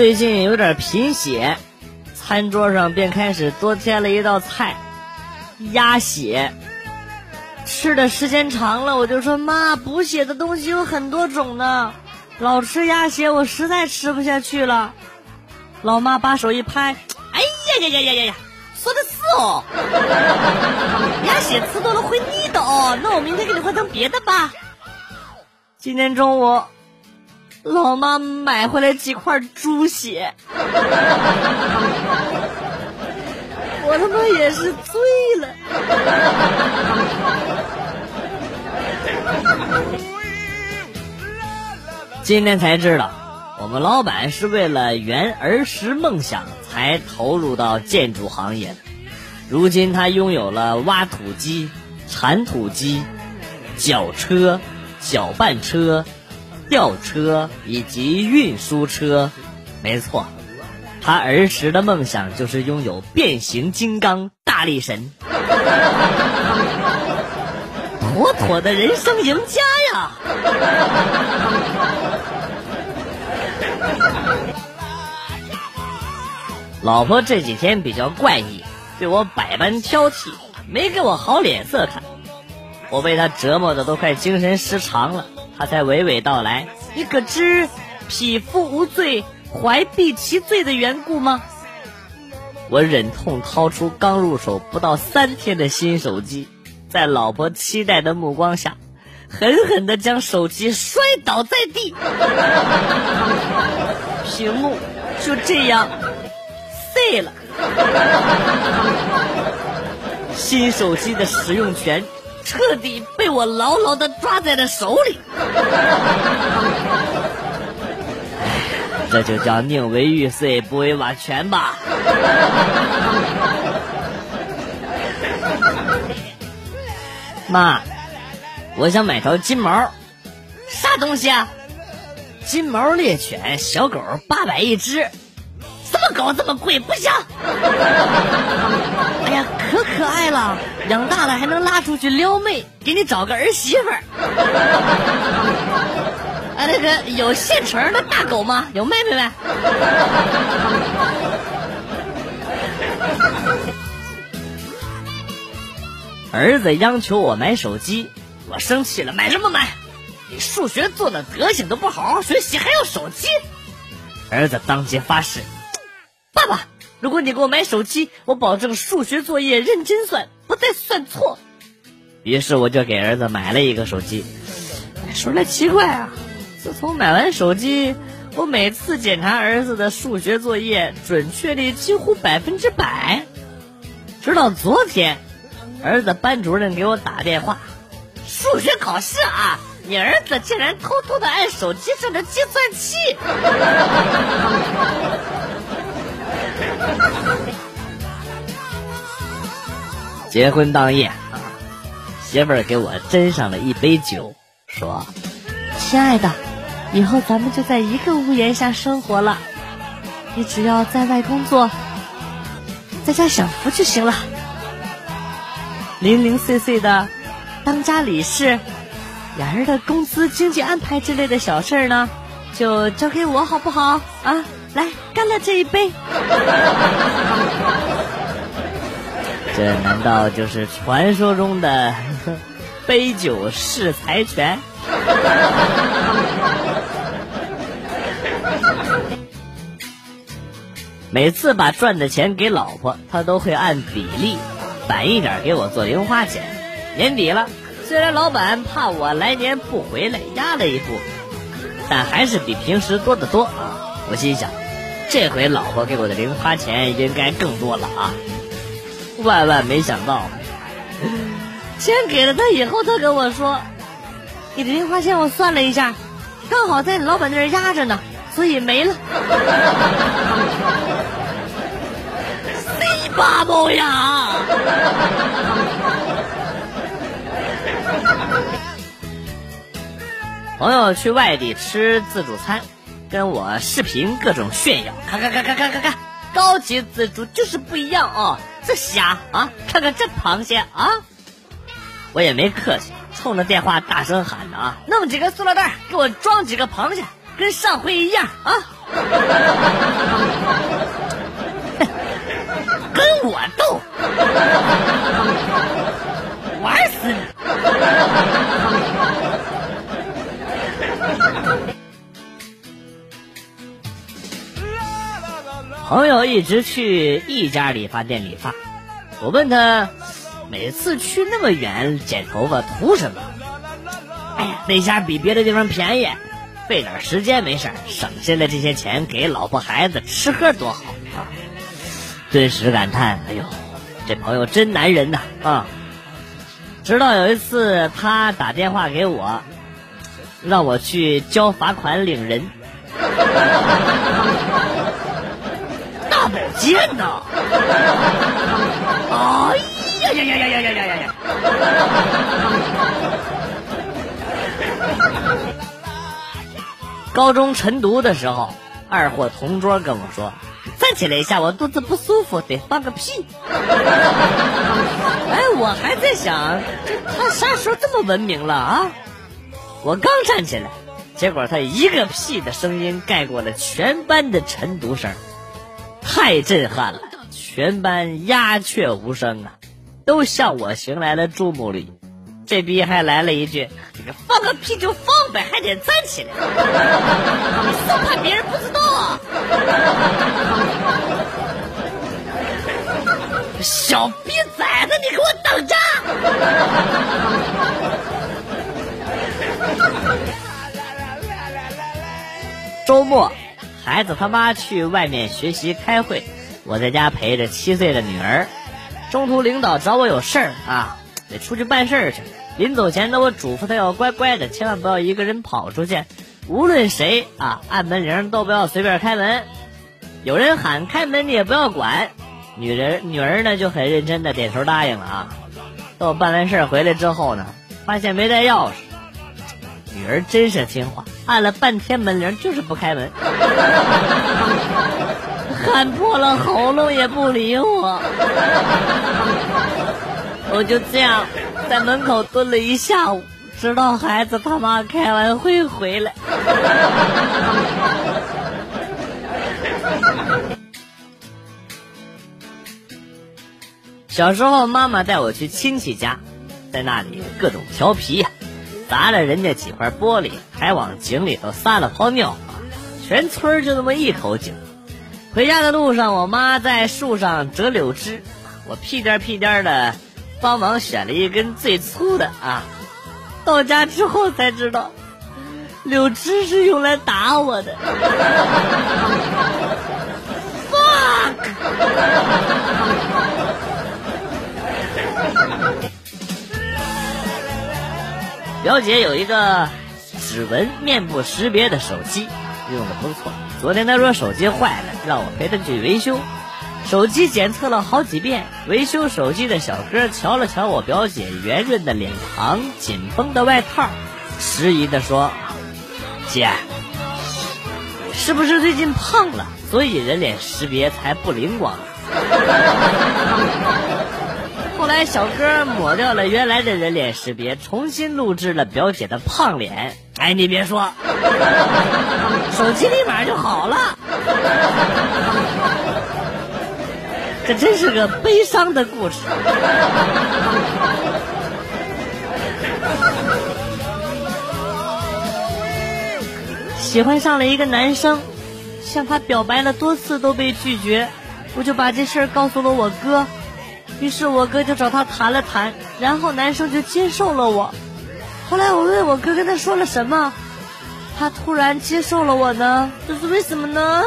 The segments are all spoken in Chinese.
最近有点贫血，餐桌上便开始多添了一道菜——鸭血。吃的时间长了，我就说妈，补血的东西有很多种呢，老吃鸭血我实在吃不下去了。老妈把手一拍，哎呀呀呀呀呀呀，说的是哦，鸭血吃多了会腻的哦，那我明天给你换成别的吧。今天中午。老妈买回来几块猪血，我他妈也是醉了。今天才知道，我们老板是为了圆儿时梦想才投入到建筑行业的。如今他拥有了挖土机、铲土机、绞车、搅拌车。吊车以及运输车，没错，他儿时的梦想就是拥有变形金刚大力神，妥妥的人生赢家呀！老婆这几天比较怪异，对我百般挑剔，没给我好脸色看，我被她折磨的都快精神失常了。他才娓娓道来：“你可知匹夫无罪，怀璧其罪的缘故吗？”我忍痛掏出刚入手不到三天的新手机，在老婆期待的目光下，狠狠地将手机摔倒在地，屏幕就这样碎了。新手机的使用权。彻底被我牢牢的抓在了手里，这就叫宁为玉碎不为瓦全吧。妈，我想买条金毛，啥东西啊？金毛猎犬小狗八百一只。这么高这么贵不行！哎呀，可可爱了，养大了还能拉出去撩妹，给你找个儿媳妇儿。啊，那个有现成的大狗吗？有妹妹没？儿子央求我买手机，我生气了，买什么买？你数学做的德行都不好好学习，还要手机？儿子当即发誓。爸爸，如果你给我买手机，我保证数学作业认真算，不再算错。于是我就给儿子买了一个手机。说来奇怪啊，自从买完手机，我每次检查儿子的数学作业准确率几乎百分之百。直到昨天，儿子班主任给我打电话，数学考试啊，你儿子竟然偷偷的按手机上的计算器。结婚当夜，媳妇儿给我斟上了一杯酒，说：“亲爱的，以后咱们就在一个屋檐下生活了。你只要在外工作，在家享福就行了。零零碎碎的当家理事、俩人的工资、经济安排之类的小事儿呢，就交给我好不好？啊，来干了这一杯。”这难道就是传说中的 杯酒释财权？每次把赚的钱给老婆，她都会按比例晚一点给我做零花钱。年底了，虽然老板怕我来年不回来压了一步，但还是比平时多得多啊！我心想，这回老婆给我的零花钱应该更多了啊！万万没想到，钱给了他以后，他跟我说：“你的零花钱我算了一下，刚好在你老板那儿压着呢，所以没了。”谁八毛呀？朋友去外地吃自助餐，跟我视频各种炫耀，看看看看看看看，高级自助就是不一样哦。这虾啊，看看这螃蟹啊！我也没客气，冲着电话大声喊着啊：“弄几个塑料袋，给我装几个螃蟹，跟上回一样啊！” 跟我斗，玩死你！朋友一直去一家理发店理发，我问他，每次去那么远剪头发图什么？哎呀，那家比别的地方便宜，费点时间没事省下来这些钱给老婆孩子吃喝多好啊！顿时感叹，哎呦，这朋友真男人呐啊！直到有一次他打电话给我，让我去交罚款领人。大保健呐！哎呀呀呀呀呀呀呀呀呀！高中晨读的时候，二货同桌跟我说：“站起来一下，我肚子不舒服，得放个屁。”哎，我还在想，这他啥时候这么文明了啊？我刚站起来，结果他一个屁的声音盖过了全班的晨读声。太震撼了，全班鸦雀无声啊，都向我行来了注目礼。这逼还来了一句：“这个放个屁就放呗，还得站起来，生怕别人不知道啊！”小逼崽子，你给我等着！周末。孩子他妈去外面学习开会，我在家陪着七岁的女儿。中途领导找我有事儿啊，得出去办事儿去。临走前呢，我嘱咐他要乖乖的，千万不要一个人跑出去，无论谁啊按门铃都不要随便开门。有人喊开门你也不要管。女人女儿呢就很认真的点头答应了啊。等我办完事儿回来之后呢，发现没带钥匙。女儿真是听话，按了半天门铃就是不开门，喊破了喉咙也不理我，我就这样在门口蹲了一下午，直到孩子他妈开完会回来。小时候，妈妈带我去亲戚家，在那里各种调皮呀。砸了人家几块玻璃，还往井里头撒了泡尿啊，全村就那么一口井。回家的路上，我妈在树上折柳枝，我屁颠屁颠的帮忙选了一根最粗的啊。到家之后才知道，柳枝是用来打我的。fuck。表姐有一个指纹面部识别的手机，用的不错。昨天她说手机坏了，让我陪她去维修。手机检测了好几遍，维修手机的小哥瞧了瞧我表姐圆润的脸庞、紧绷的外套，迟疑的说：“姐，是不是最近胖了，所以人脸识别才不灵光？” 后来小哥抹掉了原来的人脸识别，重新录制了表姐的胖脸。哎，你别说，手机立马就好了。这真是个悲伤的故事。喜欢上了一个男生，向他表白了多次都被拒绝，我就把这事儿告诉了我哥。于是我哥就找他谈了谈，然后男生就接受了我。后来我问我哥跟他说了什么，他突然接受了我呢？这是为什么呢？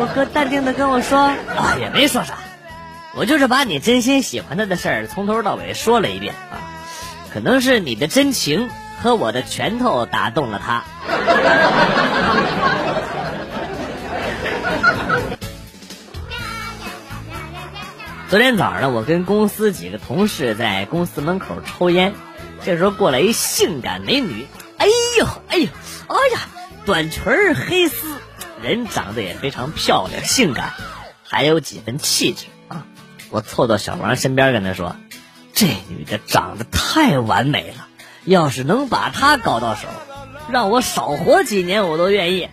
我哥淡定的跟我说：“啊，也没说啥，我就是把你真心喜欢他的事儿从头到尾说了一遍啊。可能是你的真情和我的拳头打动了他。”昨天早上呢，我跟公司几个同事在公司门口抽烟，这时候过来一性感美女，哎呦，哎呦，哎呀，短裙儿黑丝，人长得也非常漂亮性感，还有几分气质啊！我凑到小王身边跟他说：“这女的长得太完美了，要是能把她搞到手，让我少活几年我都愿意。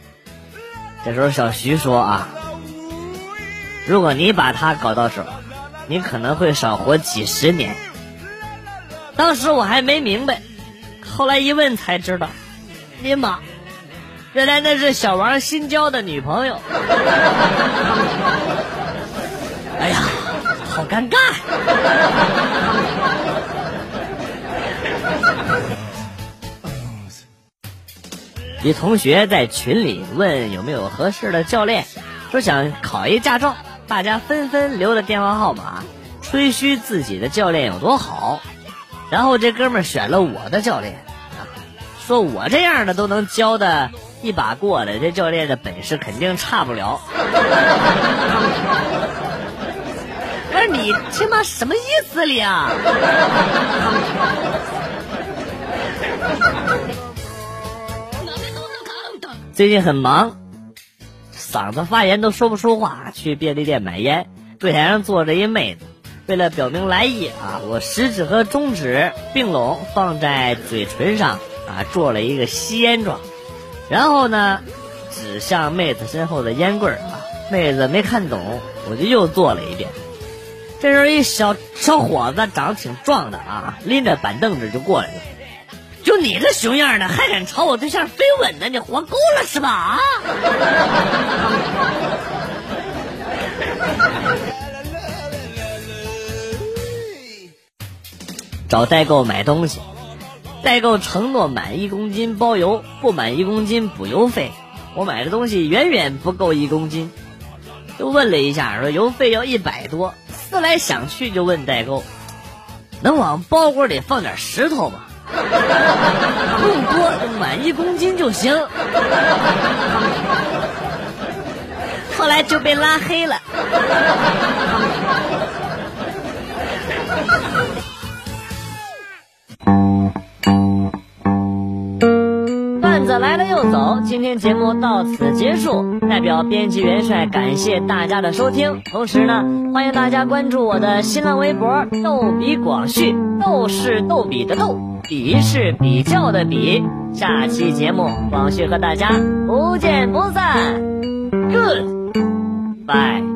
这时候小徐说啊，如果你把她搞到手，你可能会少活几十年。当时我还没明白，后来一问才知道，尼玛，原来那是小王新交的女朋友。哎呀，好尴尬。一同学在群里问有没有合适的教练，说想考一驾照，大家纷纷留了电话号码，吹嘘自己的教练有多好。然后这哥们选了我的教练，啊，说我这样的都能教的一把过的，这教练的本事肯定差不了。不是你他妈什么意思哩啊？最近很忙，嗓子发炎都说不出话。去便利店买烟，柜台上坐着一妹子。为了表明来意啊，我食指和中指并拢放在嘴唇上啊，做了一个吸烟状。然后呢，指向妹子身后的烟棍啊，妹子没看懂，我就又做了一遍。这时候一小小伙子长得挺壮的啊，拎着板凳子就过来了。就你这熊样的，还敢朝我对象飞吻呢？你活够了是吧？啊！找代购买东西，代购承诺满一公斤包邮，不满一公斤补邮费。我买的东西远远不够一公斤，就问了一下，说邮费要一百多。思来想去，就问代购，能往包裹里放点石头吗？不用多，满一公斤就行。后来就被拉黑了。段子来了又走，今天节目到此结束。代表编辑元帅感谢大家的收听，同时呢，欢迎大家关注我的新浪微博“逗比广旭”，逗是逗比的逗，比是比较的比。下期节目，广旭和大家不见不散。Good，bye。